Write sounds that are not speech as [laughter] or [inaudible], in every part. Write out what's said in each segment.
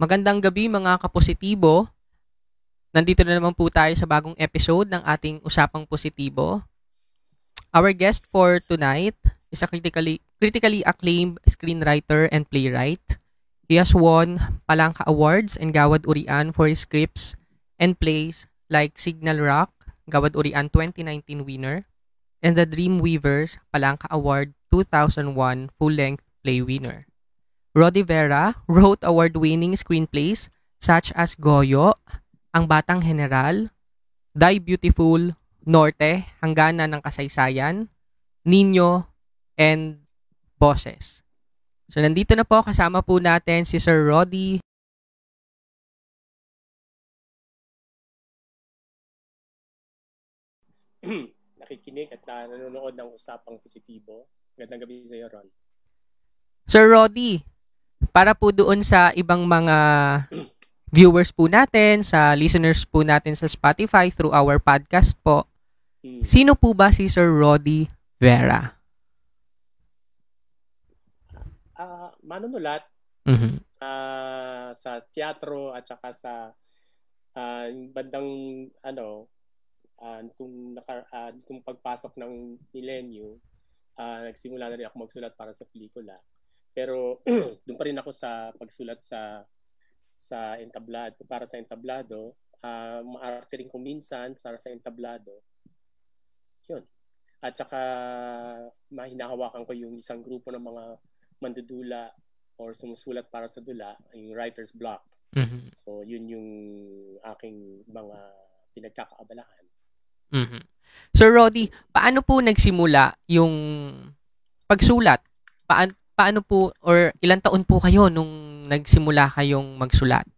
Magandang gabi mga kapositibo. Nandito na naman po tayo sa bagong episode ng ating Usapang Positibo. Our guest for tonight is a critically critically acclaimed screenwriter and playwright. He has won Palangka Awards and Gawad Urian for his scripts and plays like Signal Rock, Gawad Urian 2019 winner, and The Dream Weavers Palangka Award 2001 full-length play winner. Rodi Vera wrote award-winning screenplays such as Goyo, Ang Batang General, Die Beautiful, Norte, Hanggana ng Kasaysayan, Nino, and Bosses. So nandito na po kasama po natin si Sir Rodi. [clears throat] nakikinig at na- nanonood ng usapang positibo. Magandang gabi sa iyo, Ron. Sir Rodi, para po doon sa ibang mga viewers po natin, sa listeners po natin sa Spotify through our podcast po, Hmm. sino po ba si Sir Rodi Vera? Ah, manunulat Mhm. ah, sa teatro at saka sa yung bandang ano ah, nitong, naka, ah, nitong pagpasok ng milenyo, ah, nagsimula na rin ako magsulat para sa pelikula. Pero [clears throat] doon pa rin ako sa pagsulat sa sa entablado para sa entablado, ah maarte rin kung minsan para sa entablado. Yun. At saka mahinahawakan ko yung isang grupo ng mga mandudula or sumusulat para sa dula, yung writer's block. Mhm. So, yun yung aking mga pinagkakaabalahan. Mhm. Sir Rodi, paano po nagsimula yung pagsulat? Paan, paano po or ilang taon po kayo nung nagsimula kayong magsulat?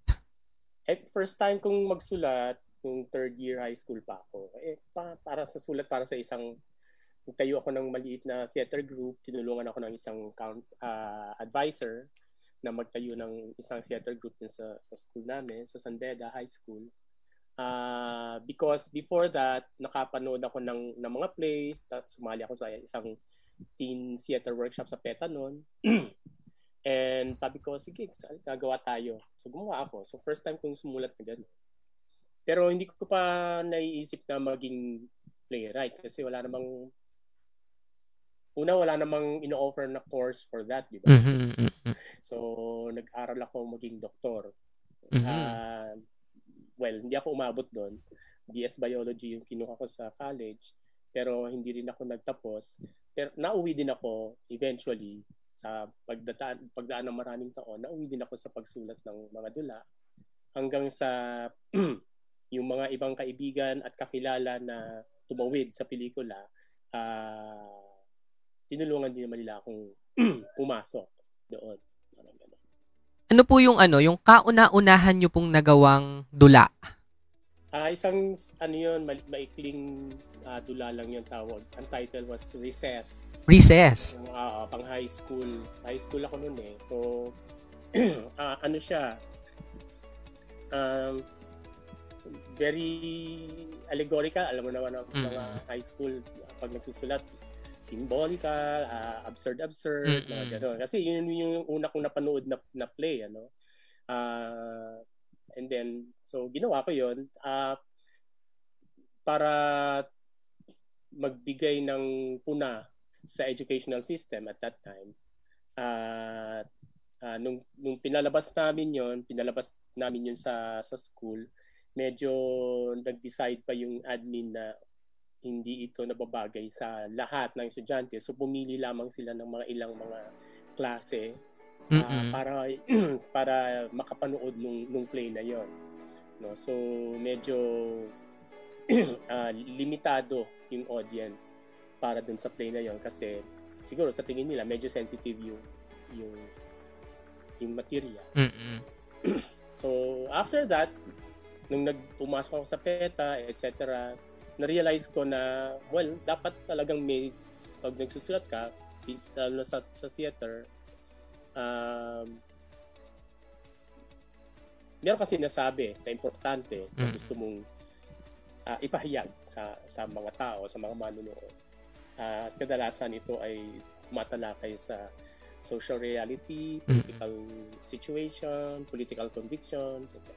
Eh, first time kong magsulat, nung third year high school pa ako. Eh, pa, para sa sulat, para sa isang, tayo ako ng maliit na theater group, tinulungan ako ng isang count, ah, advisor na magtayo ng isang theater group sa, sa school namin, sa San Beda High School. Ah, because before that, nakapanood ako ng, ng mga plays, sa- sumali ako sa isang teen theater workshop sa PETA noon. [clears throat] And sabi ko, sige, gagawa tayo. So gumawa ako. So first time kong sumulat na gano'n. Pero hindi ko pa naiisip na maging playwright kasi wala namang una wala namang ino-offer na course for that, di ba? Mhm, mhm, So nag-aral ako maging doktor. mhm. Ah, well, hindi ako umabot doon. BS Biology yung kinuha ko sa college, pero hindi rin ako nagtapos. Pero nauwi din ako eventually sa pagdaan, pagdaan ng maraming taon, nauwi din ako sa pagsulat ng mga dula hanggang sa [clears throat] yung mga ibang kaibigan at kakilala na tumawid sa pelikula, ah tinulungan din naman nila akong [clears throat] pumasok doon. Ano po yung ano, yung kauna-unahan nyo pong nagawang dula? Ah, isang ano 'yun, mali- maikling ah, dula lang 'yung tawag. Ang title was Recess. Recess. Ah, pang high school. High school ako noon eh. So [clears throat] ah, ano siya? Um, very allegorical. Alam mo naman ang Mm. mga high school pag nagsusulat symbolical, ah, absurd absurd, mga Mm-mm. gano'n. Kasi yun yung una kong napanood na, na play, ano. Ah, and then so ginawa ko 'yon ah para magbigay ng puna sa educational system at that time. At ah, nung nung pinalabas namin 'yon, pinalabas namin 'yon sa sa school, medyo nag-decide pa yung admin na hindi ito nababagay sa lahat ng estudyante. So pumili lamang sila ng mga ilang mga klase ah, Mhm. para [clears throat] para makapanood nung nung play na 'yon. No? So medyo [clears throat] ah, limitado yung audience para dun sa play na 'yon kasi siguro sa tingin nila medyo sensitive yung yung yung material. [clears throat] So, after that, nung nagpumasok ako sa PETA, etc., na-realize ko na, well, dapat talagang may, pag nagsusulat ka, lalo sa, sa theater, um, meron kasi nasabi na importante na Mm. gusto mong ah, ipahayag sa sa mga tao, sa mga manunood. Ah, At kadalasan ito ay tumatalakay sa social reality, political situation, political convictions, etc.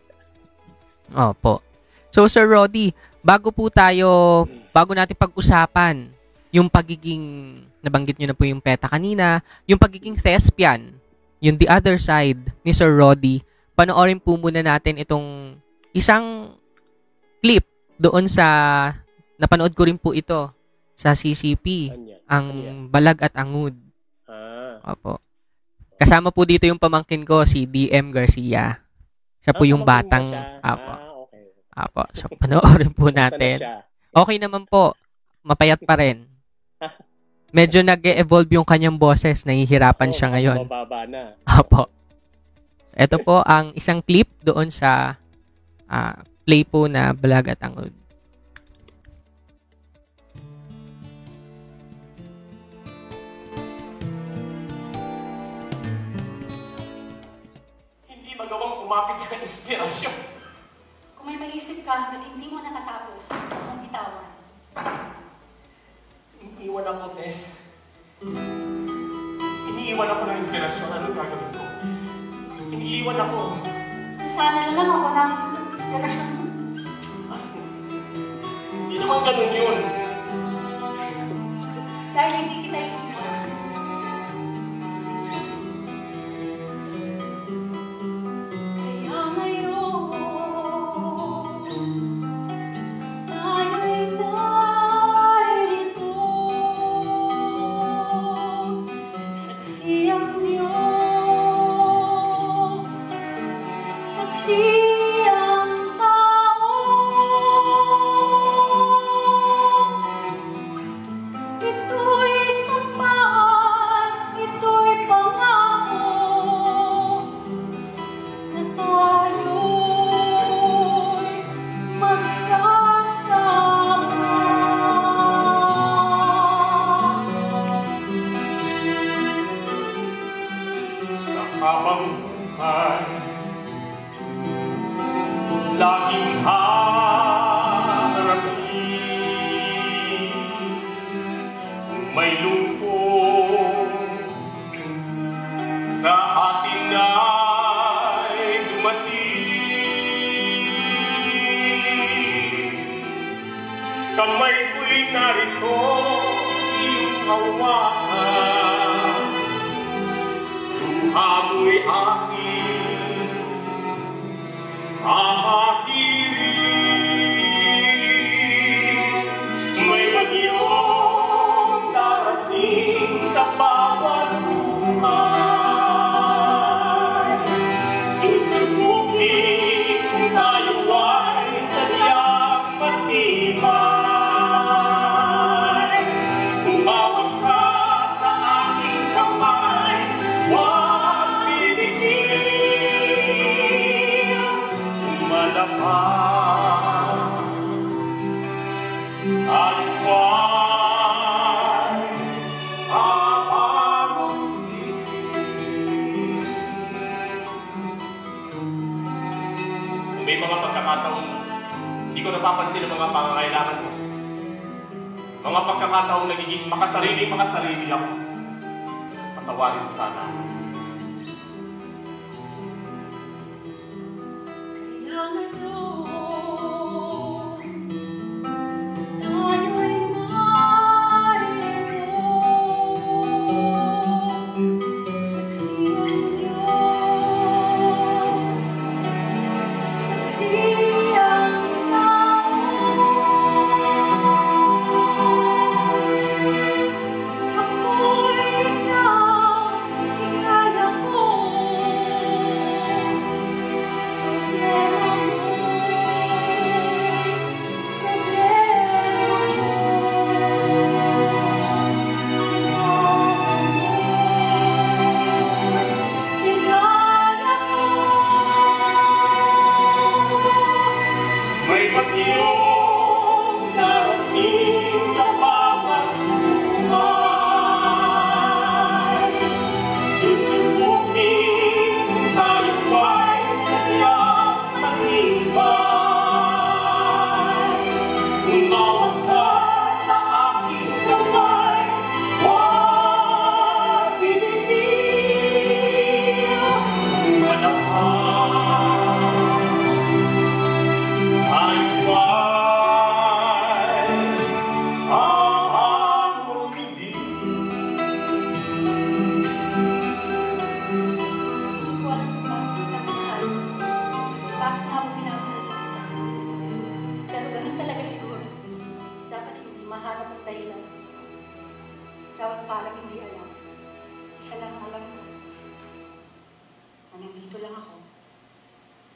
Opo. So, Sir Roddy, bago po tayo, bago natin pag-usapan yung pagiging, nabanggit nyo na po yung PETA kanina, yung pagiging thespian, yung the other side ni Sir Roddy, panoorin po muna natin itong isang clip doon sa, napanood ko rin po ito sa CCP, yan? ang yan? Balag at Angud. Ah, Opo. Kasama po dito yung pamangkin ko, si DM Garcia. Siya po ah, yung batang, apo, Ah, okay. apo. So, panoorin po na natin. siya? Okay naman po. Mapayat pa rin. [laughs] Medyo nag-evolve yung kanyang boses. Nahihirapan Oo, siya ngayon. Mababa na. Opo. Ito po ang isang clip doon sa ah, play po na Balag at Angod. Hindi magawang kumapit sa inspirasyon. Kung may maisip ka hanggat hindi mo natatapos, Iniiwan ako, Tess. Iniiwan ako ng inspirasyon. Anong gagawin ko? Iniiwan ako. Sana na lang ako ng inspirasyon. Hindi naman ganun yun. Kamay ko'y narito, iyong hawakan. Luha mo'y aking ahirin. Pagkakataong nagiging makasarili, makasarili ako. Patawarin mo sana. ako.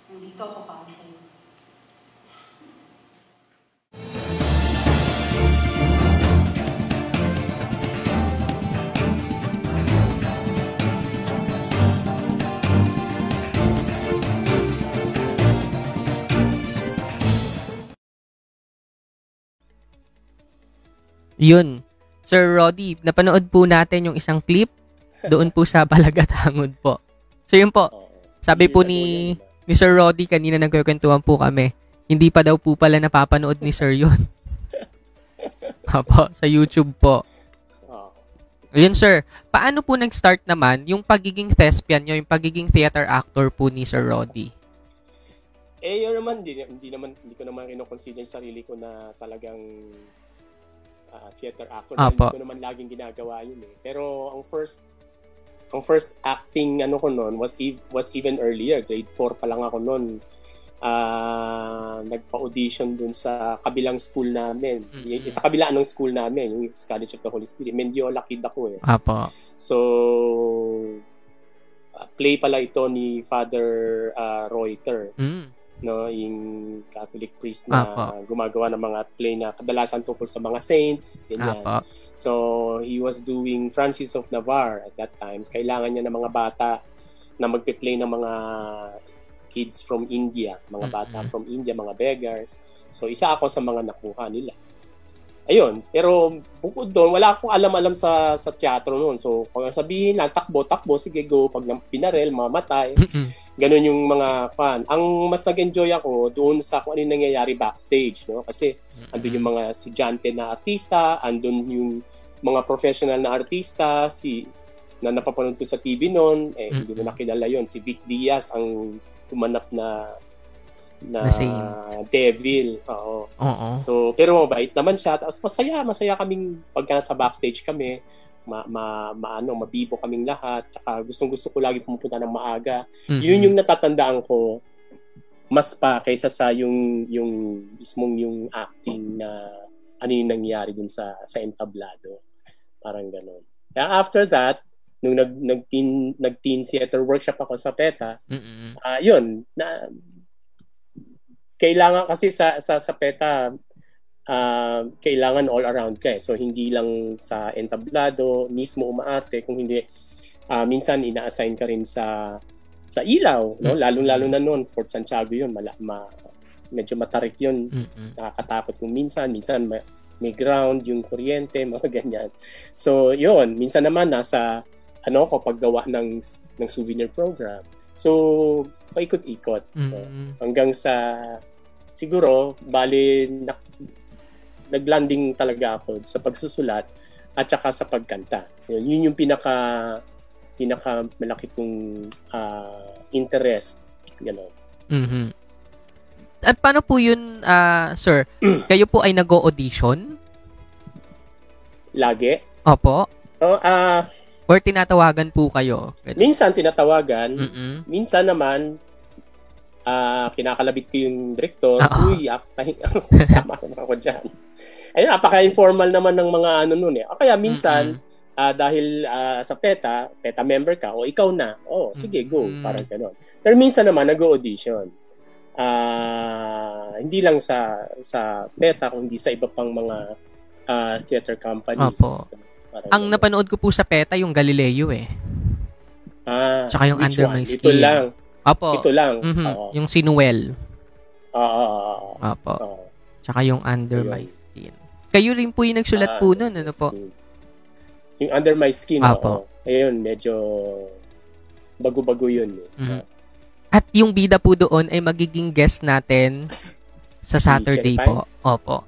Nandito ako para sa'yo. Yun. Sir Roddy, napanood po natin yung isang clip doon po sa Balagat Hangod po. So yun po, sabi po ni ni Sir Roddy kanina nagkukwentuhan po kami. Hindi pa daw po pala napapanood ni Sir yun. [laughs] Apo, sa YouTube po. Oo. Ayun sir, paano po nag-start naman yung pagiging thespian nyo, yung pagiging theater actor po ni Sir Roddy? Eh, yun naman, hindi, hindi naman, hindi ko naman kinoconsider yung sarili ko na talagang ah, theater actor. Apo. Hindi ko naman laging ginagawa yun eh. Pero ang first ang first acting ano ko noon was ev- was even earlier. Grade 4 pa lang ako noon. Ah, nagpa-audition dun sa kabilang school namin. Mhm. Y- Sa kabila ng school namin, yung College of the Holy Spirit. Mendiola kid ako eh. Apo. So, ah, play pala ito ni Father ah, Reuter Mm. No yung Catholic priest na Apo. gumagawa ng mga play na kadalasan tungkol sa mga saints ganyan. Apo. So he was doing Francis of Navarre at that time kailangan niya ng mga bata na magpe-play ng mga kids from India mga bata Mhm. from India mga beggars so isa ako sa mga nakuha nila ayun pero bukod doon wala akong alam-alam sa sa teatro noon. So kung sabihin lang takbo takbo sige go. Pag nang pinarel mamatay. Ganun yung mga fan. Ang mas nag-enjoy ako doon sa kung ano yung nangyayari backstage, no? Kasi andun yung mga estudyante na artista, andun yung mga professional na artista, si na napapanood ko sa TV noon, eh, hindi mo nakilala yon si Vic Diaz ang kumanap na na Na saint. devil. Oo. Oo. So, pero mabait naman siya. Tapos masaya, masaya kaming pagka nasa backstage kami, ma, ma, maano, mabibo kaming lahat. Tsaka gustong gusto ko lagi pumupunta ng maaga. Mm-mm. Yun yung natatandaan ko mas pa kaysa sa yung yung mismong yung acting na ano yung nangyari dun sa sa entablado. Parang ganun. Kaya after that, nung nag nag teen, nag teen theater workshop ako sa PETA, Mm-mm. ah yun na kailangan kasi sa sa sa PETA ah, kailangan all around ka eh. So hindi lang sa entablado mismo umaarte kung hindi ah, minsan ina-assign ka rin sa sa ilaw, no? Mm. Lalong-lalo na noon Fort Santiago 'yun, mala, ma, medyo matarik 'yun. Nakakatakot kung minsan, minsan may, may ground yung kuryente, [laughs] mga ganyan. So, 'yun, minsan naman nasa ano ko paggawa ng ng souvenir program. So, paikot-ikot Mm-mm. hanggang sa siguro bali na, naglanding talaga ako sa pagsusulat at saka sa pagkanta. Yun, yun yung pinaka pinaka malaki kong ah, interest. Gano'n. Mhm. At paano po yun, ah, sir? Kayo po ay nag-audition? Lagi. Opo. Oh, ah Or tinatawagan po kayo? Ganun. minsan tinatawagan, Mm-mm. minsan naman ah kinakalabit ko yung director. Oo. Uy, ap- [laughs] sama ko na ako dyan. Ayun, napaka-informal naman ng mga ano nun eh. O kaya minsan, ah, dahil ah, sa PETA, PETA member ka, o ikaw na, oh, sige, go, Mm. parang gano'n. Pero minsan naman, nag-audition. Ah, hindi lang sa sa PETA, kundi sa iba pang mga ah, theater companies. Opo. Parang Ang gano'n. napanood ko po sa PETA, yung Galileo eh. ah, tsaka yung Under one? My Ito Skin. lang. Opo. Ito lang. Mhm. Oo. Yung Sinuel. Oo, Opo. oo. Tsaka yung Under Ayun. My Skin. Kayo rin po yung nagsulat Ah, po nun, ano po? Yung under my skin, Apo. oo. Ayun, medyo bago-bago yun. Eh. Mhm. At yung bida po doon ay magiging guest natin sa Saturday po. Opo.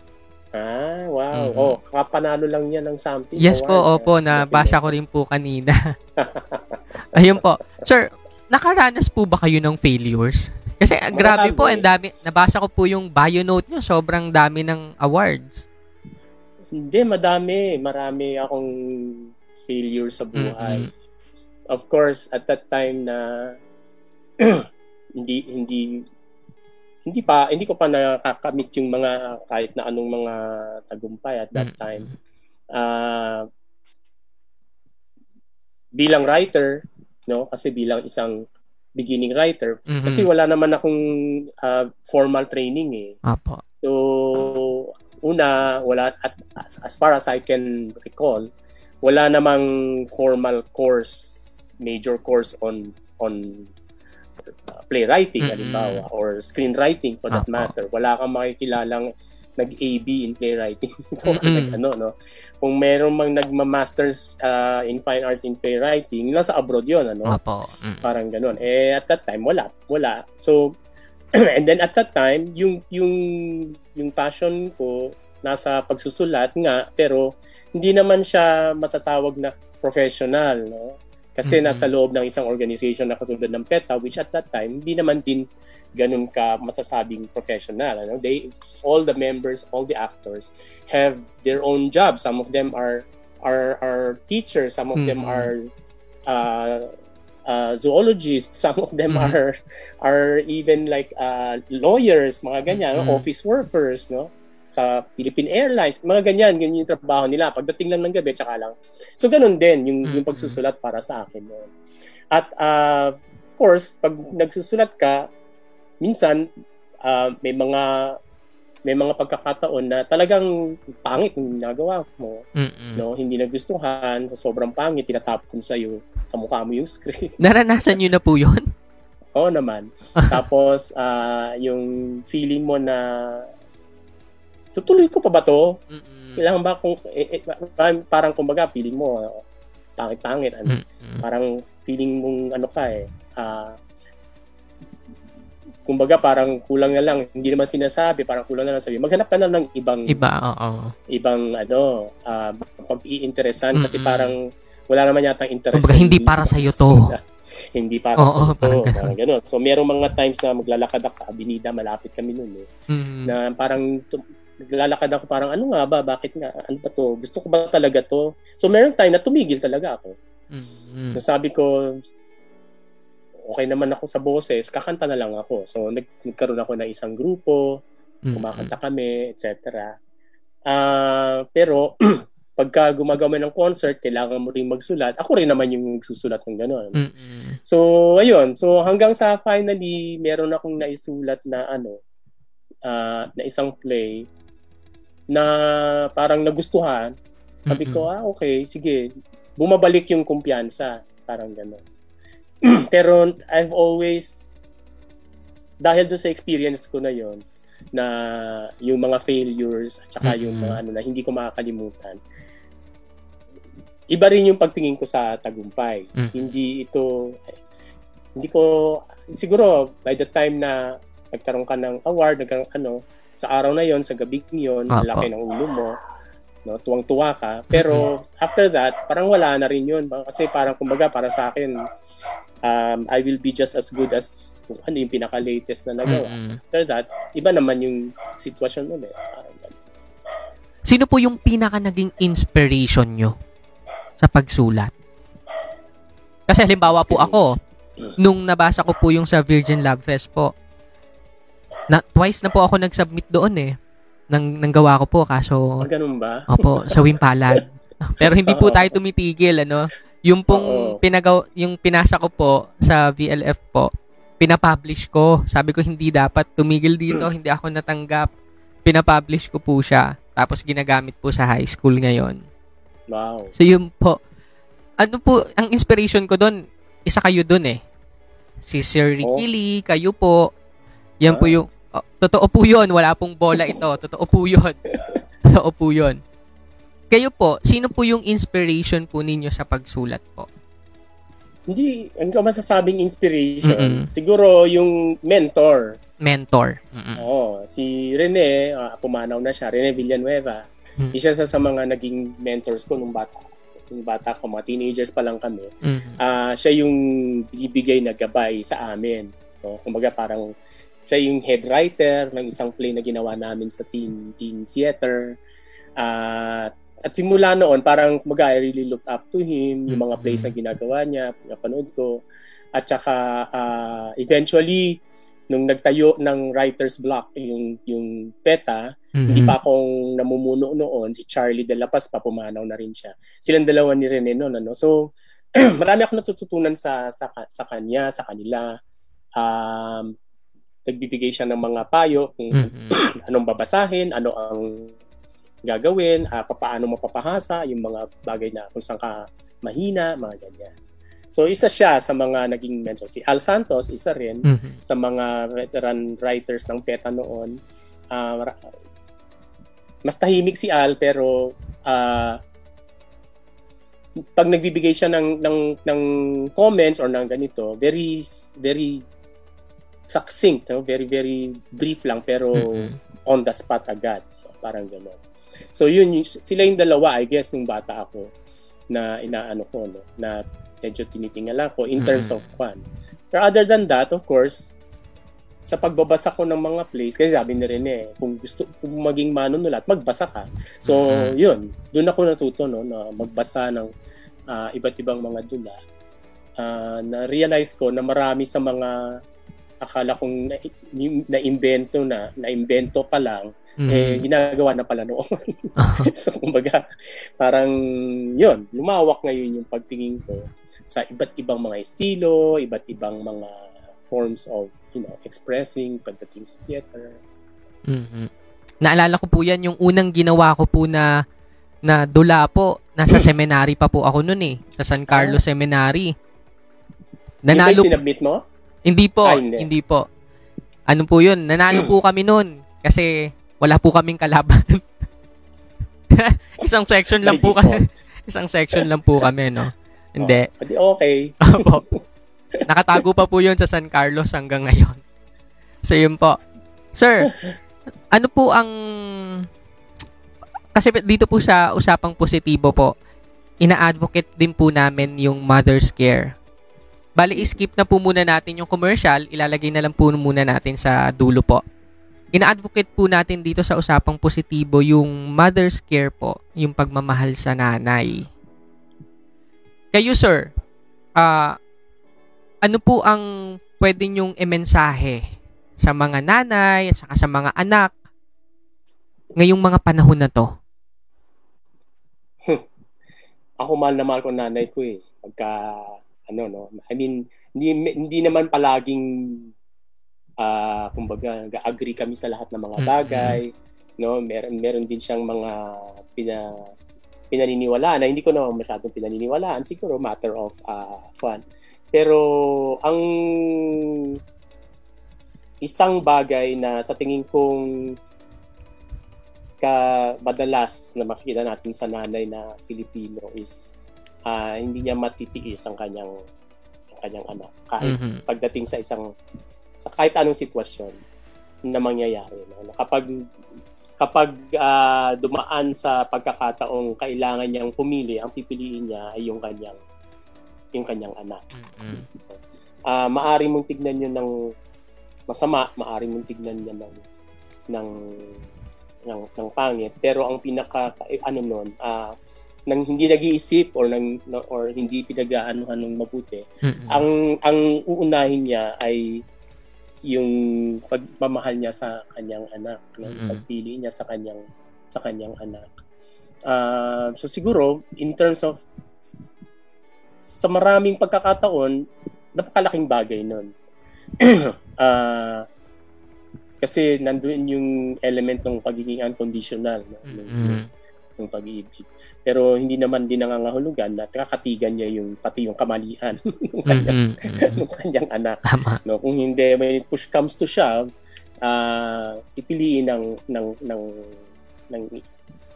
Ah, wow. Mhm. Oh, kapanalo lang yan ng something. Yes po, award. opo, nabasa ko rin po kanina. [laughs] Ayun po. Sir, nakaranas po ba kayo ng failures? Kasi ah, grabe Marami. po, ang dami. Nabasa ko po yung bio note nyo, sobrang dami ng awards. Hindi, madami. Marami akong failure sa buhay. Mhm. Of course, at that time na [clears throat] hindi hindi hindi pa hindi ko pa nakakamit yung mga kahit na anong mga tagumpay at that time. Ah bilang writer, no? Kasi bilang isang beginning writer Mhm. kasi wala naman akong ah, formal training eh. Apo. So, una, wala, at, as, far as I can recall, wala namang formal course, major course on on uh, playwriting, Mm-mm. halimbawa, or screenwriting for that Apo. matter. Wala kang makikilalang nag-AB in playwriting. [laughs] Ito, Mm-mm. nag, ano, no? Kung meron mang nagma-masters uh, in fine arts in playwriting, nasa abroad yun, ano? Apo. Mm. Parang ganun. Eh, at that time, wala. Wala. So, [clears throat] and then at that time, yung, yung, yung passion ko, nasa pagsusulat nga, pero hindi naman siya masatawag na professional, no? Kasi Mhm. nasa loob ng isang organization na katulad ng PETA, which at that time, hindi naman din ganun ka masasabing professional. Ano? They, all the members, all the actors have their own job. Some of them are are, are teachers, some of them Mhm. are uh, uh, zoologists, some of them Mhm. are are even like uh, lawyers, mga ganyan, Mhm. office workers, no? Sa Philippine Airlines, mga ganyan, ganyan yung trabaho nila. Pagdating lang ng gabi, tsaka lang. So, ganun din yung, yung Mhm. pagsusulat para sa akin. No? At, uh, of course, pag nagsusulat ka, minsan, uh, may mga may mga pagkakataon na talagang pangit yung ginagawa mo. Mm-mm. No, hindi nagustuhan, sobrang pangit, tinatapon sa iyo sa mukha mo yung script. [laughs] Naranasan nyo na po yun? [laughs] Oo naman. Tapos ah, yung feeling mo na tutuloy ko pa ba to? Mm-mm. Kailangan ba kung eh, eh, parang- kumbaga feeling mo ah, pangit-pangit ano? Mm-mm. Parang feeling mong ano ka eh ah, kumbaga parang kulang na lang hindi naman sinasabi parang kulang na lang sabi maghanap ka na ng ibang Iba, oo. ibang ano uh, pag-iinteresan kasi Mm-mm. parang wala naman yata interest. Kumbaga, sa hindi para sa'yo to. pagsusulat. [laughs] hindi para Oo, sa iyo to. parang Parang, ganun. ganun. So merong mga times na maglalakad ako, abinida, malapit kami noon eh. Mm. Na parang naglalakad ako parang ano nga ba, bakit nga, ano ba to? Gusto ko ba talaga to? So merong time na tumigil talaga ako. Mm. So sabi ko, okay naman ako sa boses, kakanta na lang ako. So nag- nagkaroon ako ng isang grupo, kumakanta kami, etc. Ah, pero [clears throat] pagka gumagawa ng concert, kailangan mo rin magsulat. Ako rin naman yung nagsusulat ng gano'n. So, ayun. So, hanggang sa finally, meron akong naisulat na ano, ah, na isang play na parang nagustuhan. Sabi ko, ah, okay, sige. Bumabalik yung kumpiyansa. Parang gano'n. [clears throat] pero I've always, dahil doon sa experience ko na yon na yung mga failures at saka yung Mm-mm. mga ano na hindi ko makakalimutan. Iba rin yung pagtingin ko sa tagumpay. Mm. Hindi ito hindi ko siguro by the time na nagkaroon ka ng award, nagkaroon ano, sa araw na yon, sa gabi yon, Apo. laki ng ulo mo, no, tuwang-tuwa ka. Pero after that, parang wala na rin yun. Kasi parang kumbaga para sa akin, um, I will be just as good as kung ano yung pinaka-latest na nagawa. Mm-mm. After that, iba naman yung sitwasyon ulit. Sino po yung pinaka naging inspiration nyo sa pagsulat? Kasi halimbawa po ako, nung nabasa ko po yung sa Virgin Love Fest po, na, twice na po ako nag-submit doon eh. Nang, nang gawa ko po, kaso, Ah, ganun ba? opo, sa Wimpalad. [laughs] Pero hindi po tayo tumitigil, ano. Yung pong Oo. pinagaw, yung pinasa ko po sa VLF po, pinapublish ko. Sabi ko hindi dapat tumigil dito, hindi ako natanggap. Pinapublish ko po siya. Tapos ginagamit po sa high school ngayon. Wow. So yun po. Ano po, ang inspiration ko doon, isa kayo doon eh. Si Sir Ricky Oh. Lee, kayo po. Yan po Ah. yung, oh, totoo po yun, wala pong bola ito. Totoo po yun. [laughs] totoo po yun. Kayo po, sino po yung inspiration po ninyo sa pagsulat po? Hindi, ano ka masasabing inspiration? Mm-mm. Siguro yung mentor. Mentor. Mm-mm. Oo, si Rene, ah, pumanaw na siya, Rene Villanueva. Hmm. Isa sa, sa mga naging mentors ko nung bata. Nung bata ko, mga teenagers pa lang kami. Mm. Ah, siya yung bibigay na gabay sa amin. No? Kumbaga parang siya yung head writer ng isang play na ginawa namin sa teen, teen theater. Ah, at simula noon, parang kumbaga I really looked up to him, yung mga plays na ginagawa niya, napanood ko. At saka ah, eventually, nung nagtayo ng writer's block, yung, yung PETA, hindi pa akong namumuno noon, si Charlie De La Paz pa, pumanaw na rin siya. Silang dalawa ni Rene noon. Ano? So, [clears throat] marami ako natututunan sa, sa, sa kanya, sa kanila. Um, nagbibigay siya ng mga payo kung Mhm. [clears throat] anong babasahin, ano ang gagawin, uh, paano mapapahasa, yung mga bagay na kung saan ka mahina, mga ganyan. So isa siya sa mga naging mentor. Si Al Santos, isa rin Mhm. sa mga veteran writers ng PETA noon. Ah, ra- mas tahimik si Al pero ah, pag nagbibigay siya ng, ng, ng comments or ng ganito, very very succinct, no? very very brief lang pero Mhm. on the spot agad. Parang gano'n. So yun, yung- sila yung dalawa, I guess, nung bata ako na inaano ko, no? na medyo tinitingala ko in terms Mhm. of kwan. Pero other than that, of course, sa pagbabasa ko ng mga plays, kasi sabi ni Rene, eh, kung gusto kung maging manunulat, magbasa ka. So, Mhm. yun, doon ako natuto no, na magbasa ng ah, iba't ibang mga dula. Ah, na-realize ko na marami sa mga akala kong na, na-invento na, na-invento pa lang, eh, Mhm. ginagawa na pala noon. [laughs] so, kumbaga, parang yun, lumawak ngayon yung pagtingin ko sa iba't ibang mga estilo, iba't ibang mga forms of, you know, expressing pagdating sa theater. Mhm. Naalala ko po yan, yung unang ginawa ko po na na dula po. Nasa seminary pa po ako noon eh. Sa San Carlos Seminary. Nanalo yung sinabmit mo? Hindi po, Ah, hindi. hindi. po. Ano po 'yun? Nanalo po kami noon kasi wala po kaming kalaban. [laughs] isang section lang po kami. [laughs] Isang section lang po kami, no. Hindi. Oh, okay. Opo. Nakatago pa po 'yun sa San Carlos hanggang ngayon. [laughs] So 'yun po. Sir, ano po ang kasi dito po sa usapang positibo po, ina-advocate din po namin yung mother's care. Bali, skip na po muna natin yung commercial. Ilalagay na lang po muna natin sa dulo po. Ina-advocate po natin dito sa usapang positibo yung mother's care po, yung pagmamahal sa nanay. Kayo, sir, ah, ano po ang pwede nyong emensahe sa mga nanay at saka sa mga anak ngayong mga panahon na to? Ako mahal na mahal ko nanay ko eh. Pagka, ano no, I mean, hindi, hindi naman palaging, ah kumbaga, agree kami sa lahat ng mga bagay. No, meron meron din siyang mga pina pinaniniwalaan na hindi ko naman masyadong pinaniniwalaan. Siguro matter of uh, kwan. Pero ang isang bagay na sa tingin kong ka madalas na makikita natin sa nanay na Pilipino is ah, hindi niya matitiis ang kanyang ang kanyang anak kahit Mhm. pagdating sa isang sa kahit anong sitwasyon na mangyayari no Na kapag kapag ah, dumaan sa pagkakataong kailangan niyang pumili ang pipiliin niya ay yung kanyang yung kanyang anak Mhm. ah maari mong tignan yun ng masama, maari mong tignan niya ng ng ng, ng pangit, pero ang pinaka eh, ano noon, ah nang hindi nag-iisip or nang or hindi pinag-aanuhan ng mabuti, Mhm. ang ang uunahin niya ay yung pagmamahal niya sa kanyang anak, no? Mm-mm. pagpili niya sa kanyang sa kanyang anak. Ah, so siguro in terms of sa maraming pagkakataon, napakalaking bagay nun. [clears throat] Ah, kasi nandun yung element ng pagiging unconditional no? Yung- Yung pag-ibig. Pero hindi naman din nangangahulugan na kakatigan niya yung pati yung kamalian [laughs] ng kanyang, Mhm. Mhm. [laughs] ng kanyang anak. Tama. No, kung hindi when it push comes to shove, ah pipiliin ng ng ng ng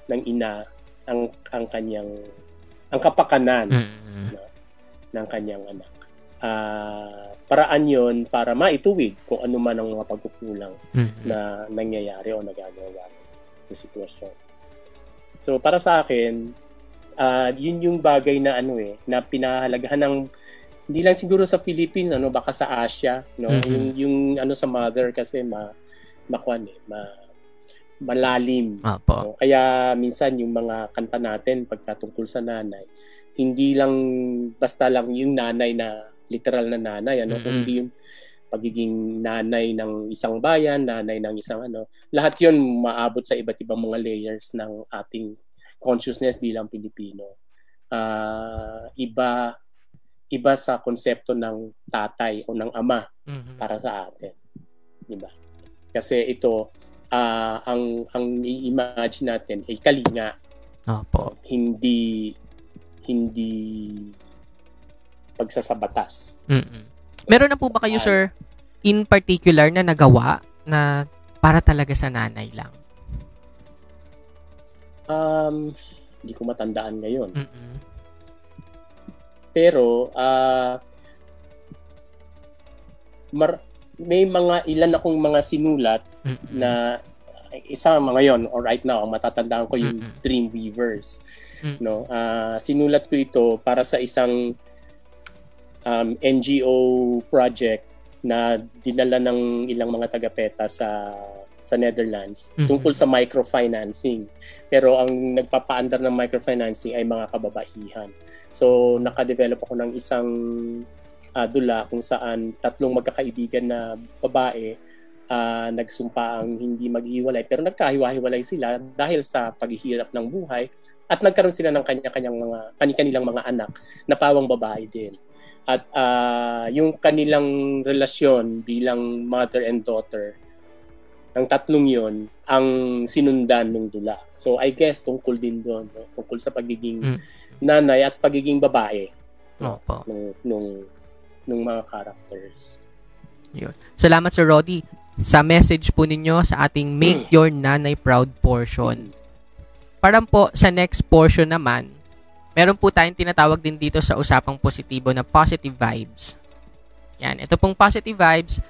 ng ina ang ang kanyang ang kapakanan Mhm. ng kanyang anak. Ah, paraan 'yon para maituwid kung ano man ang mga pagkukulang Mhm. na nangyayari o nagagawa ng sitwasyon. So para sa akin, ah yun yung bagay na ano eh, na pinahalagahan ng hindi lang siguro sa Philippines, ano baka sa Asia, no? Mhm. Yung yung ano sa mother kasi ma makuan eh, ma malalim. Opo. No? Kaya minsan yung mga kanta natin pagkatungkol sa nanay, hindi lang basta lang yung nanay na literal na nanay, ano, Mhm. kundi yung pagiging nanay ng isang bayan, nanay ng isang ano, lahat yun maabot sa iba't ibang mga layers ng ating consciousness bilang Pilipino. Ah, iba iba sa konsepto ng tatay o ng ama Mhm. para sa atin. 'Di ba? Kasi ito ah, ang ang i-imagine natin ay kalinga, Opo. hindi hindi pagsasabatas. Mm-mm. Meron na po ba kayo, sir, in particular na nagawa na para talaga sa nanay lang? Um, hindi ko matandaan ngayon. Mm-mm. Pero ah mar- may mga ilan akong mga sinulat Mm-mm. na isa mga yon or right now ang matatandaan ko yung Mm-mm. Dreamweavers Mm. no Ah, sinulat ko ito para sa isang um, NGO project na dinala ng ilang mga tagapeta sa sa Netherlands Mhm. tungkol sa microfinancing pero ang nagpapaandar ng microfinancing ay mga kababaihan so nakadevelop ako ng isang ah, dula kung saan tatlong magkakaibigan na babae ah, nagsumpa ang hindi maghiwalay pero nagkahiwa-hiwalay sila dahil sa paghihirap ng buhay at nagkaroon sila ng kanya-kanyang mga kani-kanilang mga anak na pawang babae din. At ah, yung kanilang relasyon bilang mother and daughter ng tatlong yon ang sinundan ng dula. So I guess tungkol din doon, no? tungkol sa pagiging Mm. nanay at pagiging babae Opo. nung nung nung mga characters. Salamat, Sir Roddy, sa message po ninyo sa ating Make Your Nanay Proud portion. Parang po sa next portion naman, meron po tayong tinatawag din dito sa usapang positibo na positive vibes. Yan, ito pong positive vibes,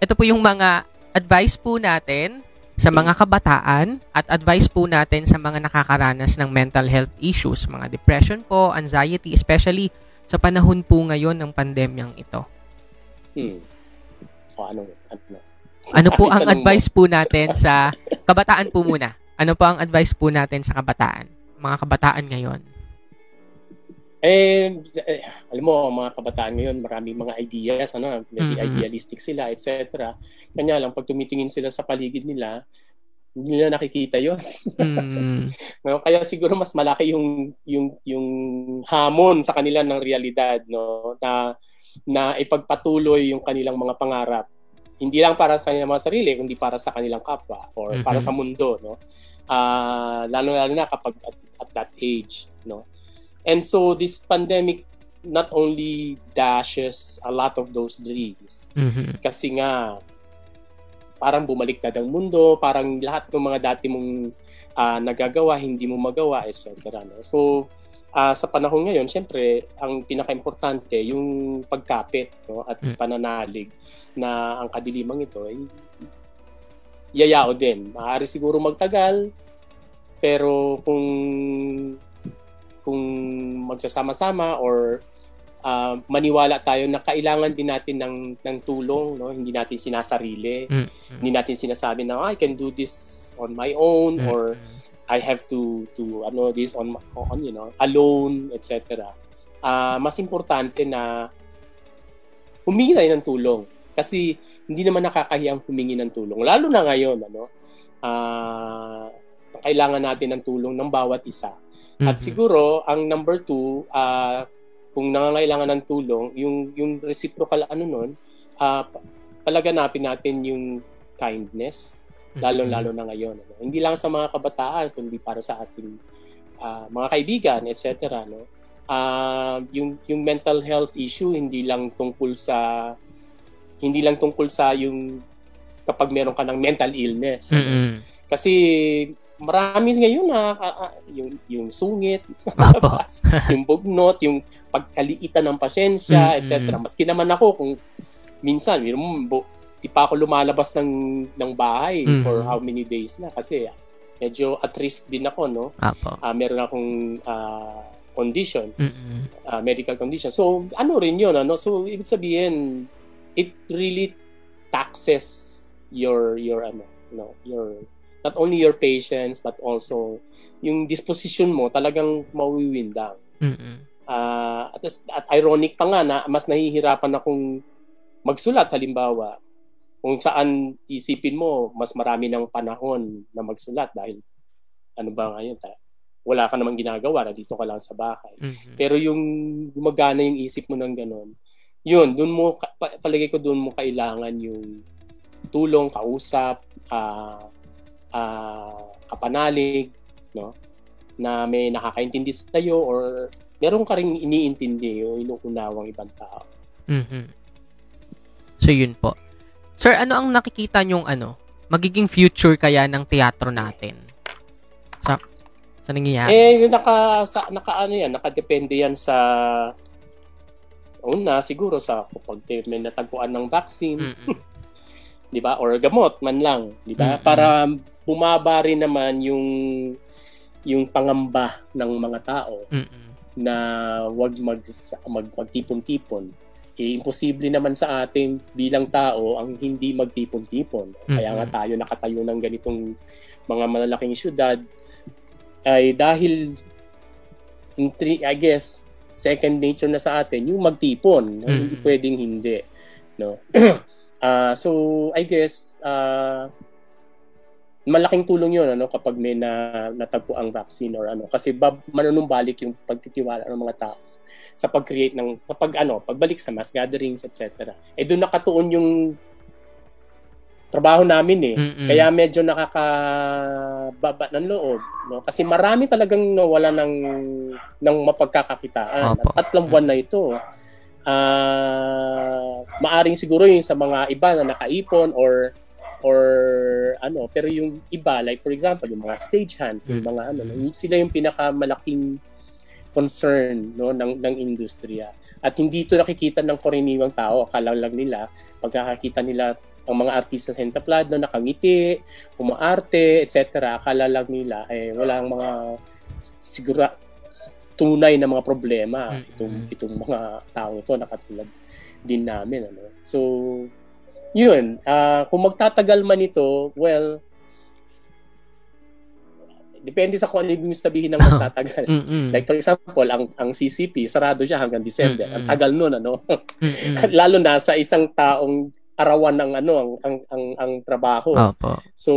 ito po yung mga advice po natin sa mga kabataan at advice po natin sa mga nakakaranas ng mental health issues, mga depression po, anxiety, especially sa panahon po ngayon ng pandemyang ito. Hmm. O ano, ano. Ano po ang advice po natin sa kabataan po muna? Ano po ang advice po natin sa kabataan? Mga kabataan ngayon. Eh, eh, alam mo, mga kabataan ngayon, maraming mga ideas, ano, maybe Mhm. idealistic sila, etc. Kanya lang, pag tumitingin sila sa paligid nila, hindi nila nakikita yon. Mm, [laughs] No? Kaya siguro mas malaki yung, yung, yung hamon sa kanila ng realidad, no? Na, na ipagpatuloy yung kanilang mga pangarap. Hindi lang para sa kanilang mga sarili, kundi para sa kanilang kapwa or para Mhm. sa mundo, no? Ah, lalo-lalo na kapag at, at that age, no? And so this pandemic not only dashes a lot of those dreams mhm. kasi nga parang bumaliktad ang mundo, parang lahat ng mga dati mong ah, nagagawa, hindi mo magawa, etc. No? So, ah, sa panahon ngayon, syempre, ang pinaka-importante, yung pagkapit no? at Mm. pananalig na ang kadilimang ito ay yayao din. Maaari siguro magtagal, pero kung kung magsasama-sama or ah, maniwala tayo na kailangan din natin ng ng tulong no? Hindi natin sinasarili. Mm, hindi natin sinasabi na "Ah, I can do this on my own mm, or I have to to ano this on on you know alone etc. Ah mas importante na humingi tayo ng tulong. Kasi hindi naman nakakahiyang humingi ng tulong. Lalo na ngayon ano? Ah kailangan natin ng tulong ng bawat isa at mhm. siguro ang number two ah kung nangangailangan ng tulong yung yung reciprocal ano nun pa- palaganapin natin yung kindness lalo-lalo na ngayon. Ano? Hindi lang sa mga kabataan, kundi para sa ating ah, mga kaibigan, etc. No? Ah, yung, yung mental health issue, hindi lang tungkol sa hindi lang tungkol sa yung kapag meron ka ng mental illness. Mm-mm. Kasi marami ngayon na ah, ah, yung, yung sungit, [laughs] [laughs] yung bugnot, yung pagkaliitan ng pasensya, Mm, etc. Maski naman ako kung minsan, yun bu- di pa ako lumalabas ng ng bahay Mm. for how many days na kasi medyo at risk din ako, no? Opo. Ah, meron akong ah, condition, Mm-mm. ah, medical condition. So, ano rin yun, ano? So, ibig sabihin, it really taxes your, your, ano, no, your, not only your patience, but also, yung disposition mo talagang mawiwindang. Mm-mm. Ah, at, at ironic pa nga na mas nahihirapan akong magsulat halimbawa kung saan isipin mo mas marami ng panahon na magsulat dahil ano ba ngayon ta wala ka namang ginagawa, nandito ka lang sa bahay. Mhm. Pero yung gumagana yung isip mo ng ganun, yun, dun mo, palagay ko dun mo kailangan yung tulong, kausap, ah ah, kapanalig, no? Na may nakakaintindi sa iyo or meron ka rin iniintindi o inuunawang ibang tao. Mhm. So yun po. Sir, ano ang nakikita nyong ano, magiging future kaya ng teatro natin? Sa sa nangyayari? Eh, yung naka, sa, naka ano yan, nakadepende yan sa una siguro sa kapag may natagpuan ng vaccine, Mm-mm. [laughs] 'di ba? Or gamot man lang, 'di ba? Mm-mm. Para bumaba rin naman yung yung pangamba ng mga tao Mm-mm. na wag mag, mag magtipon-tipon. Eh, imposible naman sa atin bilang tao ang hindi magtipon-tipon. Kaya nga tayo nakatayo ng ganitong mga malalaking syudad ay dahil in three, I guess second nature na sa atin yung magtipon. Mhm. Hindi pwedeng hindi, no? [clears throat] Ah, so I guess ah, malaking tulong 'yun ano kapag may na natagpo ang vaccine or ano kasi bab, manunumbalik yung pagtitiwala ng mga tao sa pag-create ng kapag ano pagbalik sa mass gatherings etc. Eh doon nakatuon yung trabaho namin eh. Mm-mm. Kaya medyo nakakababa ng loob, no? Kasi marami talagang nawala ng ng mapagkakakitaan. Opo. At tatlong buwan na ito. Ah, maaring siguro yung sa mga iba na nakaipon or or ano, pero yung iba like for example, yung mga stage hands, yung Mm. mga ano, sila yung pinakamalaking concern no ng ng industriya. At hindi ito nakikita ng karaniwang tao, akala lang nila pagkakakita nila ang mga artista sa entablado, nakangiti, umaarte, etc. Akala lang nila eh walang mga siguro tunay na mga problema Mm-mm. itong itong mga tao ito nakatulad din namin ano. So yun, ah, kung magtatagal man ito, well depende sa kung ano ibig sabihin ng [laughs] magtatagal. Like for example, ang ang CCP sarado siya hanggang December. Ang Mm-mm. tagal noon ano. [laughs] Lalo na sa isang taong arawan ng ano ang ang ang, ang trabaho. Opo. So,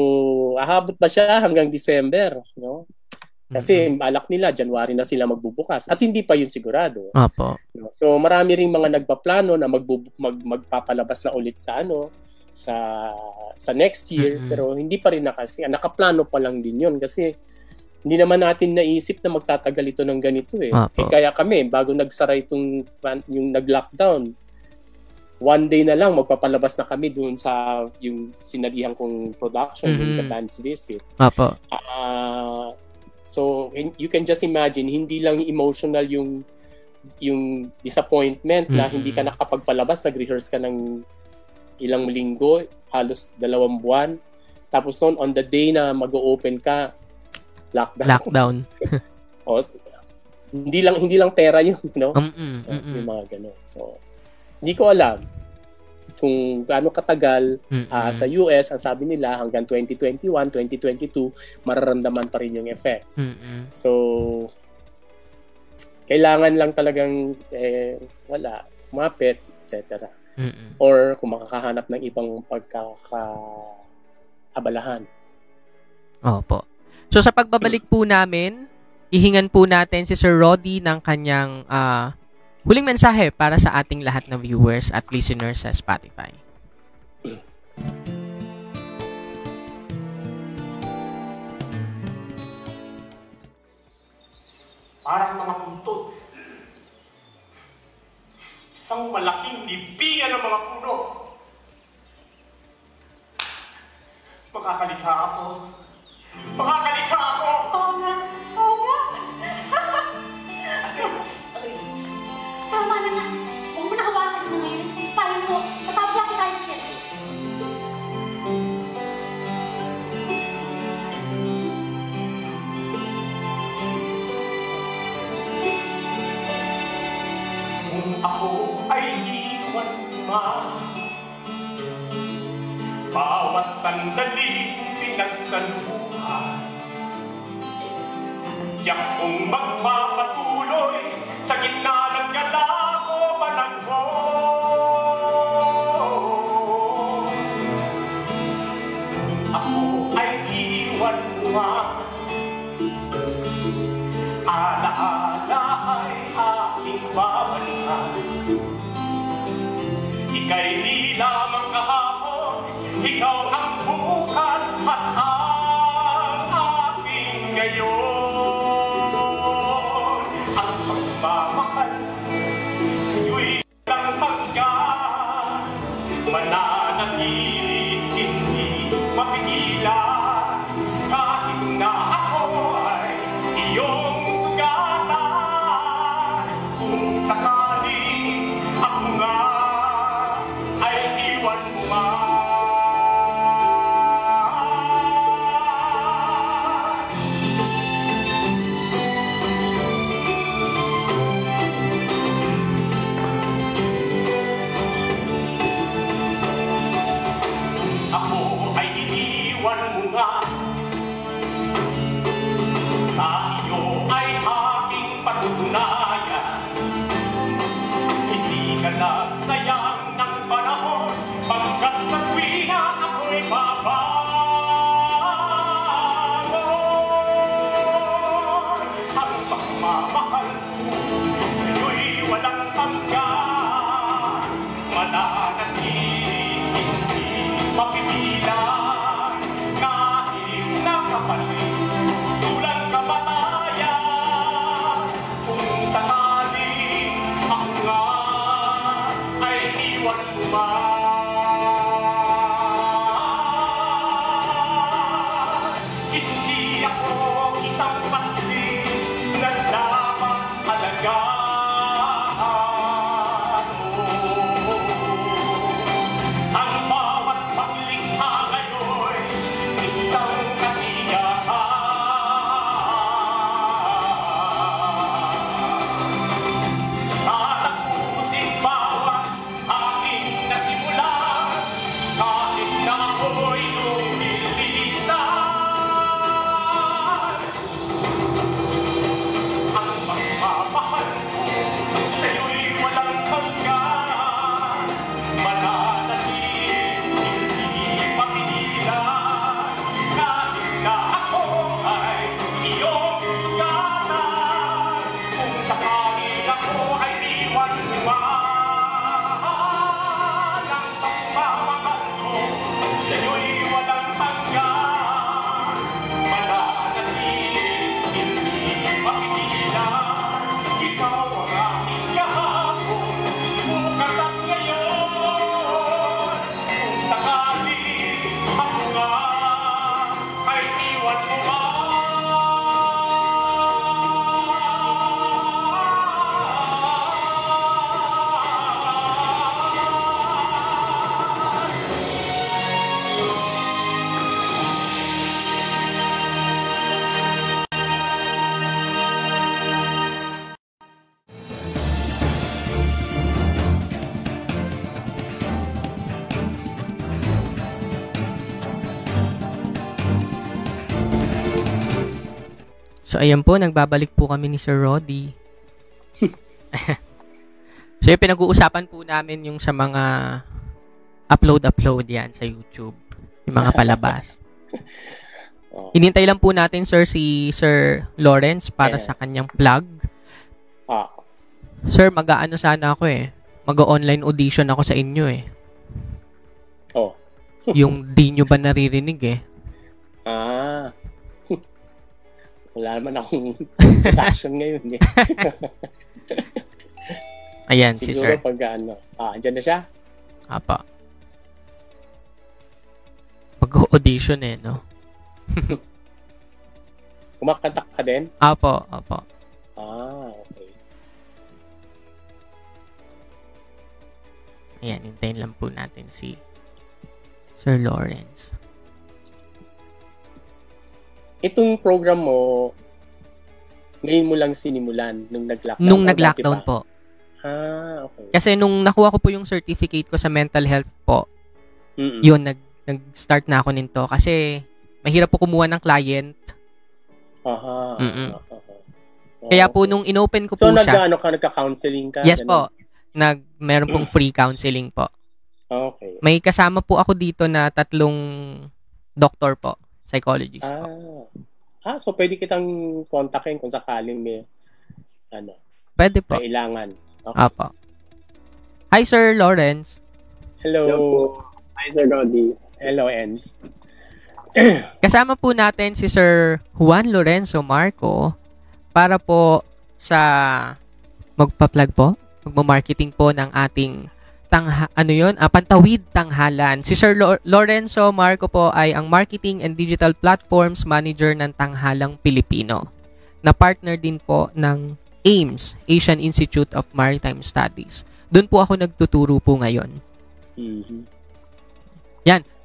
ahabot ba siya hanggang December, no? Kasi balak nila January na sila magbubukas at hindi pa yun sigurado. No? So, marami ring mga nagpaplano na magbubu- mag magpapalabas na ulit sa ano sa sa next year Mm-mm. pero hindi pa rin nakasi nakaplano pa lang din yun kasi hindi naman natin naisip na magtatagal ito ng ganito eh. Opo. eh kaya kami bago nagsara itong yung nag-lockdown one day na lang magpapalabas na kami doon sa yung sinalihan kong production yung Mhm. The Band's Visit. Opo. Ah, so in- you can just imagine hindi lang emotional yung yung disappointment na Mhm. hindi ka nakapagpalabas, nag-rehearse ka ng ilang linggo, halos dalawang buwan. Tapos noon on the day na mag-open ka, lockdown. Lockdown. [laughs] O, hindi lang hindi lang pera yun, no? Mm-mm. Mm-mm. Yung mga ganun. So, hindi ko alam kung gaano katagal Mm-mm. Ah, sa US, ang sabi nila hanggang 2021, 2022, mararamdaman pa rin yung effects. Mm-mm. So, kailangan lang talagang eh, wala, mapit, etc. Mm-mm. Or kung makakahanap ng ibang pagkakaabalahan. Opo. So sa pagbabalik po namin, ihingan po natin si Sir Roddy ng kanyang ah, huling mensahe para sa ating lahat na viewers at listeners sa Spotify. Parang mga puntod. Isang malaking libingan ng mga puno. Makakalikha ako. Makakalikha ako! Oo iwan ma Bawat sandaling pinagsaluhan Tiyak kong magpapatuloy hindi So, ayan po, nagbabalik po kami ni Sir Roddy. [laughs] so, yung pinag-uusapan po namin yung sa mga upload-upload yan sa YouTube. Yung mga palabas. [laughs] Inintay lang po natin, sir, si Sir Lawrence para Yeah. sa kanyang plug. Ah, Sir, mag-aano sana ako eh. Mag-online audition ako sa inyo eh. oh. [laughs] Yung di nyo ba naririnig eh. Ah. Wala naman akong [laughs] passion ngayon eh. [laughs] Ayan, si Siguro Sir. pag ano. Ah, andyan na siya? Apa. Mag-audition eh, no? [laughs] Kumakanta ka din? Apo, apo. Ah, okay. Ayan, hintayin lang po natin si Sir Lawrence. Itong program mo, ngayon mo lang sinimulan nung nag-lockdown. Nung nag-lockdown po. Ah, okay. Kasi nung nakuha ko po yung certificate ko sa mental health po, Mm-mm. yun, nag, nag-start na ako nito. Kasi mahirap po kumuha ng client. Aha. Mm-mm. aha, aha. Kaya po nung inopen ko So, po siya, nag-ano ka, nagka-counseling ka? yes ganun? po, nag, meron pong free counseling po. Okay. May kasama po ako dito na tatlong doktor po, psychologist po. Ah. ah, so pwede kitang kontakin kung sakaling may ano, Pwede po. kailangan. Okay. Apo. Hi, Sir Lawrence. Hello. Hello. Hi, Sir Roddy. Hello, Ens. [clears throat] Kasama po natin si Sir Juan Lorenzo Marco para po sa magpa-plug po, magma-marketing po ng ating tangha, ano yun? Ah, Pantawid Tanghalan. Si Sir Lo- Lorenzo Marco po ay ang Marketing and Digital Platforms Manager ng Tanghalang Pilipino na partner din po ng AIMS, Asian Institute of Maritime Studies. Doon po ako nagtuturo po ngayon. Mhm.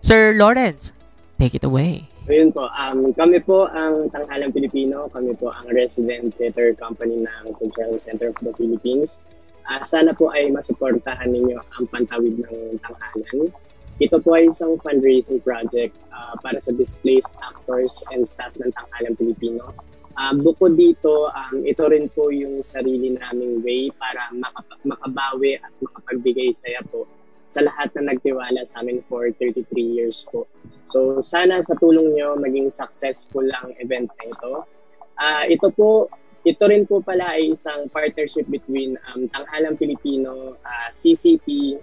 Sir Lawrence, take it away. So yun po, um, kami po ang Tanghalang Pilipino, kami po ang resident theater company ng Cultural Center of the Philippines. Ah, sana po ay masuportahan ninyo ang pantawid ng Tanghalan. Ito po ay isang fundraising project ah, para sa displaced actors and staff ng Tanghalang Pilipino. Ah, bukod dito, um, ito rin po yung sarili naming way para makap- makabawi at makapagbigay saya po sa lahat na nagtiwala sa amin for 33 years po. So sana sa tulong nyo maging successful ang event na ito. Ah, ito po, ito rin po pala ay isang partnership between um, Tanghalang Pilipino, ah, CCP,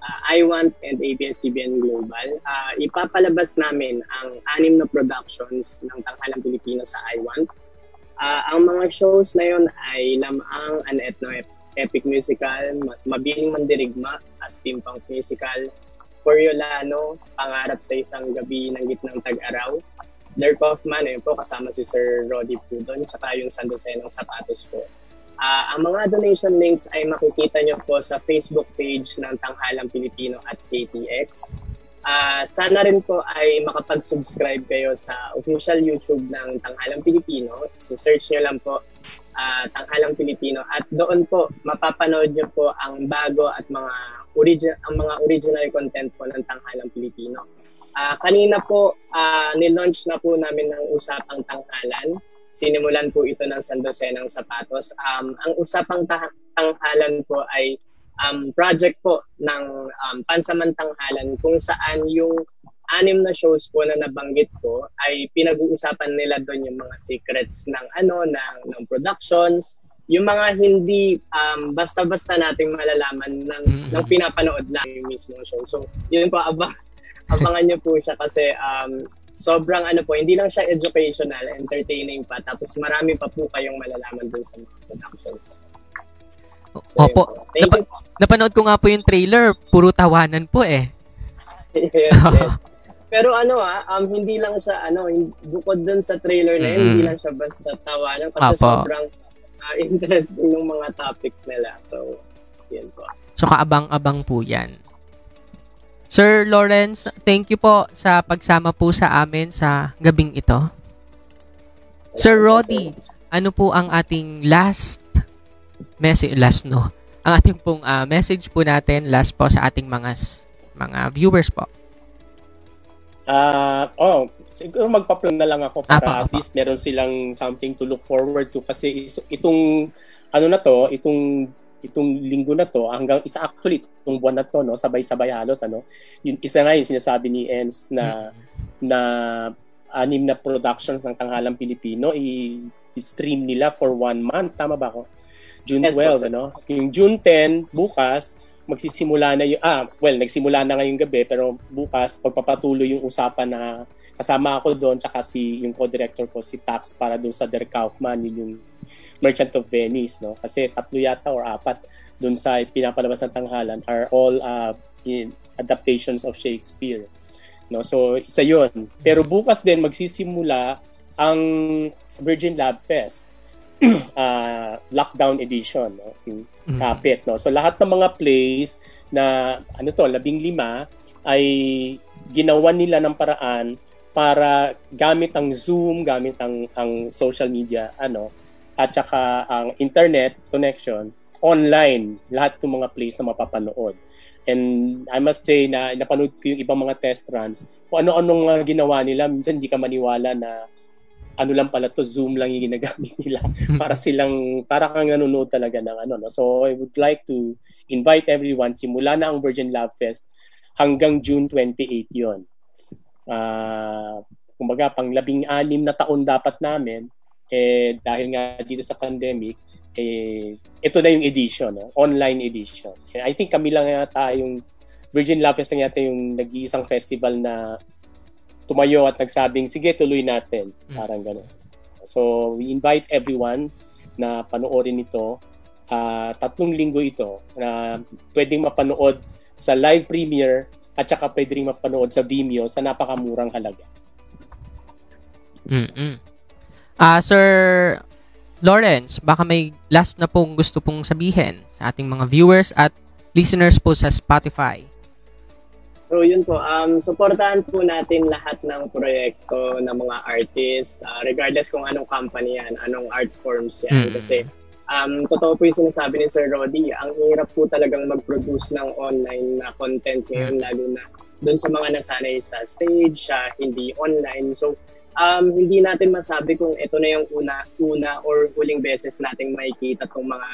ah, iWant, and ABS-CBN Global. Ah, ipapalabas namin ang anim na productions ng Tanghalang Pilipino sa iWant. Ah, ang mga shows na yon ay Lamang, an ethno epic musical, Ma- Mabiling Mandirigma, a steampunk musical, Coriolano, Pangarap sa isang gabi ng gitnang tag-araw, Dirk Hoffman, ayun po, kasama si Sir Roddy po doon, tsaka yung San Jose ng Sapatos po. Ah, ang mga donation links ay makikita nyo po sa Facebook page ng Tanghalang Pilipino at KTX. Ah, sana rin po ay makapag-subscribe kayo sa official YouTube ng Tanghalang Pilipino. So search nyo lang po ah, Tanghalang Pilipino at doon po mapapanood nyo po ang bago at mga origin ang mga original content po ng Tanghalang Pilipino. Ah, kanina po ah, ni-launch na po namin ng usapang tanghalan. Sinimulan po ito ng San Jose ng Sapatos. Um, ang usapang ta- tanghalan po ay um, project po ng um, pansamantang halan kung saan yung anim na shows po na nabanggit ko ay pinag-uusapan nila doon yung mga secrets ng ano ng ng productions yung mga hindi um, basta-basta nating malalaman ng Mm. ng pinapanood lang yung mismong show. So, yun po abang abangan niyo po siya kasi um, sobrang ano po, hindi lang siya educational, entertaining pa, tapos marami pa po kayong malalaman dun sa mga productions. So, Opo. po. Napanood ko nga po yung trailer, puro tawanan po eh. [laughs] yes, yes. [laughs] Pero ano ah, um, hindi lang siya, ano, bukod dun sa trailer na yun, Mm. hindi lang siya basta tawanan kasi Apo. sobrang ah, [laughs] interesting ng mga topics nila. So, yun po. So kaabang-abang po yan. Sir Lawrence, thank you po sa pagsama po sa amin sa gabing ito. Sir Roddy, ano po ang ating last message, last no, [laughs] ang ating pong ah, message po natin last po sa ating mga mga viewers po. Ah, oh, siguro magpa-plan na lang ako Apa, para at apa. least meron silang something to look forward to kasi is- itong ano na to, itong itong linggo na to hanggang isa actually itong buwan na to no? Sabay-sabay halos ano? Yun isa nga yung sinasabi ni Ens na na anim na productions ng Tanghalang Pilipino i-stream nila for one month. Tama ba ako? June Yes, po, 12 sir. ano? Yung June 10 bukas magsisimula na yung ah well nagsimula na ngayong gabi pero bukas pagpapatuloy yung usapan na kasama ako doon tsaka si yung co-director ko si Tax para doon sa Der Kaufman yun yung Merchant of Venice no? Kasi tatlo yata or apat doon sa pinapalabas ng tanghalan are all uh, in adaptations of Shakespeare no? So isa yon pero bukas din magsisimula ang Virgin Lab Fest uh, [clears throat] lockdown edition no? Yung Mm. kapit no? So lahat ng mga plays na ano to labing lima ay ginawa nila ng paraan para gamit ang Zoom gamit ang ang social media ano at saka ang internet connection online lahat ng mga plays na mapapanood. And I must say na napanood ko yung ibang mga test runs kung ano-anong mga ginawa nila minsan hindi ka maniwala na ano lang pala to Zoom lang yung ginagamit [laughs] nila. Para [laughs] silang para kang nanonood talaga ng ano no? So I would like to invite everyone simula na ang Virgin Love Fest hanggang June 28 yon ah kumbaga pang labing anim na taon dapat namin. Eh dahil nga dito sa pandemic eh ito na yung edition no? online edition. And I think kami lang yata yung Virgin Love Fest lang yata yung nag-iisang festival na tumayo at nagsabing sige tuloy natin Mm. parang gano'n so we invite everyone na panoorin ito ah, tatlong linggo ito na pwedeng mapanood sa live premiere at saka pwede rin mapanood sa Vimeo sa napakamurang halaga. Mm-mm. Ah, Sir Lawrence, baka may last na pong gusto pong sabihin sa ating mga viewers at listeners po sa Spotify. So yun po, um, supportahan po natin lahat ng proyekto ng mga artist, uh, regardless kung anong company yan, anong art forms yan. Mm. Kasi um, totoo po yung sinasabi ni Sir Roddy, ang hirap po talagang mag-produce ng online na content ngayon, lalo na doon sa mga nasanay sa stage, sa hindi online. So um, hindi natin masabi kung ito na yung una, una or huling beses nating makikita tong mga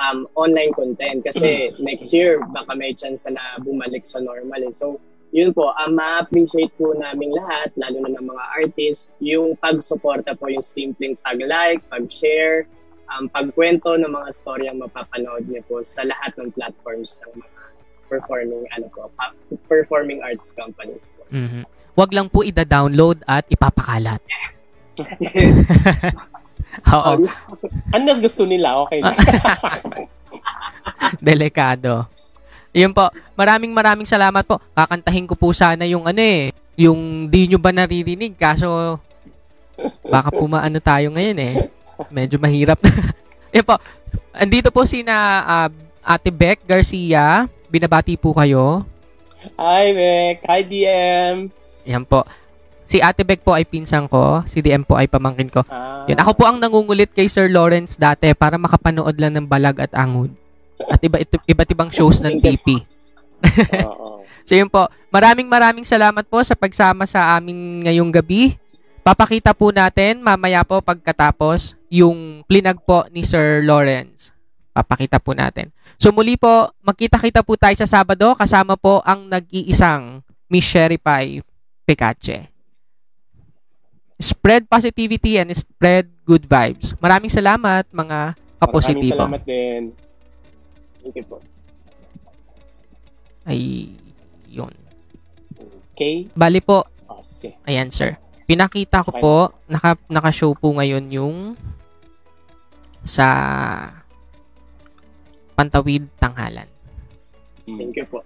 um, online content kasi next year baka may chance na bumalik sa normal. eh. So, yun po, um, ma-appreciate po namin lahat, lalo na ng mga artists, yung pag-suporta po, yung simpleng pag-like, pag-share, um, pagkwento ng mga storyang mapapanood niyo po sa lahat ng platforms ng mga performing ano po, performing arts companies po. Mhm. Wag lang po ida-download at ipapakalat. yes. [laughs] Oo, Unless gusto nila, okay na. [laughs] delikado. Yun po. Maraming maraming salamat po. Kakantahin ko po sana yung ano eh, yung di nyo ba naririnig kaso baka po maano tayo ngayon eh. Medyo mahirap. [laughs] Yun po. Andito po si na ah, Ate Beck Garcia. Binabati po kayo. Hi, Beck. Hi, DM. Yan po. Si Ate Beck po ay pinsang ko. Si DM po ay pamangkin ko. Ah, Yan. Ako po ang nangungulit kay Sir Lawrence dati para makapanood lang ng balag at angod. At iba, ito, iba't ibang shows ng [laughs] TP. [laughs] So yun po, maraming maraming salamat po sa pagsama sa amin ngayong gabi. Papakita po natin mamaya po pagkatapos yung plinag po ni Sir Lawrence. Papakita po natin. So muli po, magkita-kita po tayo sa Sabado kasama po ang nag-iisang Miss Sherry Pie Picache. Spread positivity and spread good vibes. Maraming salamat mga Maraming kapositibo. salamat din. Thank you po. Ay, yun. Okay? Bali po, Oh, sige. Ayan, sir. Pinakita ko Okay. po, naka, naka-show po ngayon yung sa Pantawid Tanghalan. Mm. Thank you po.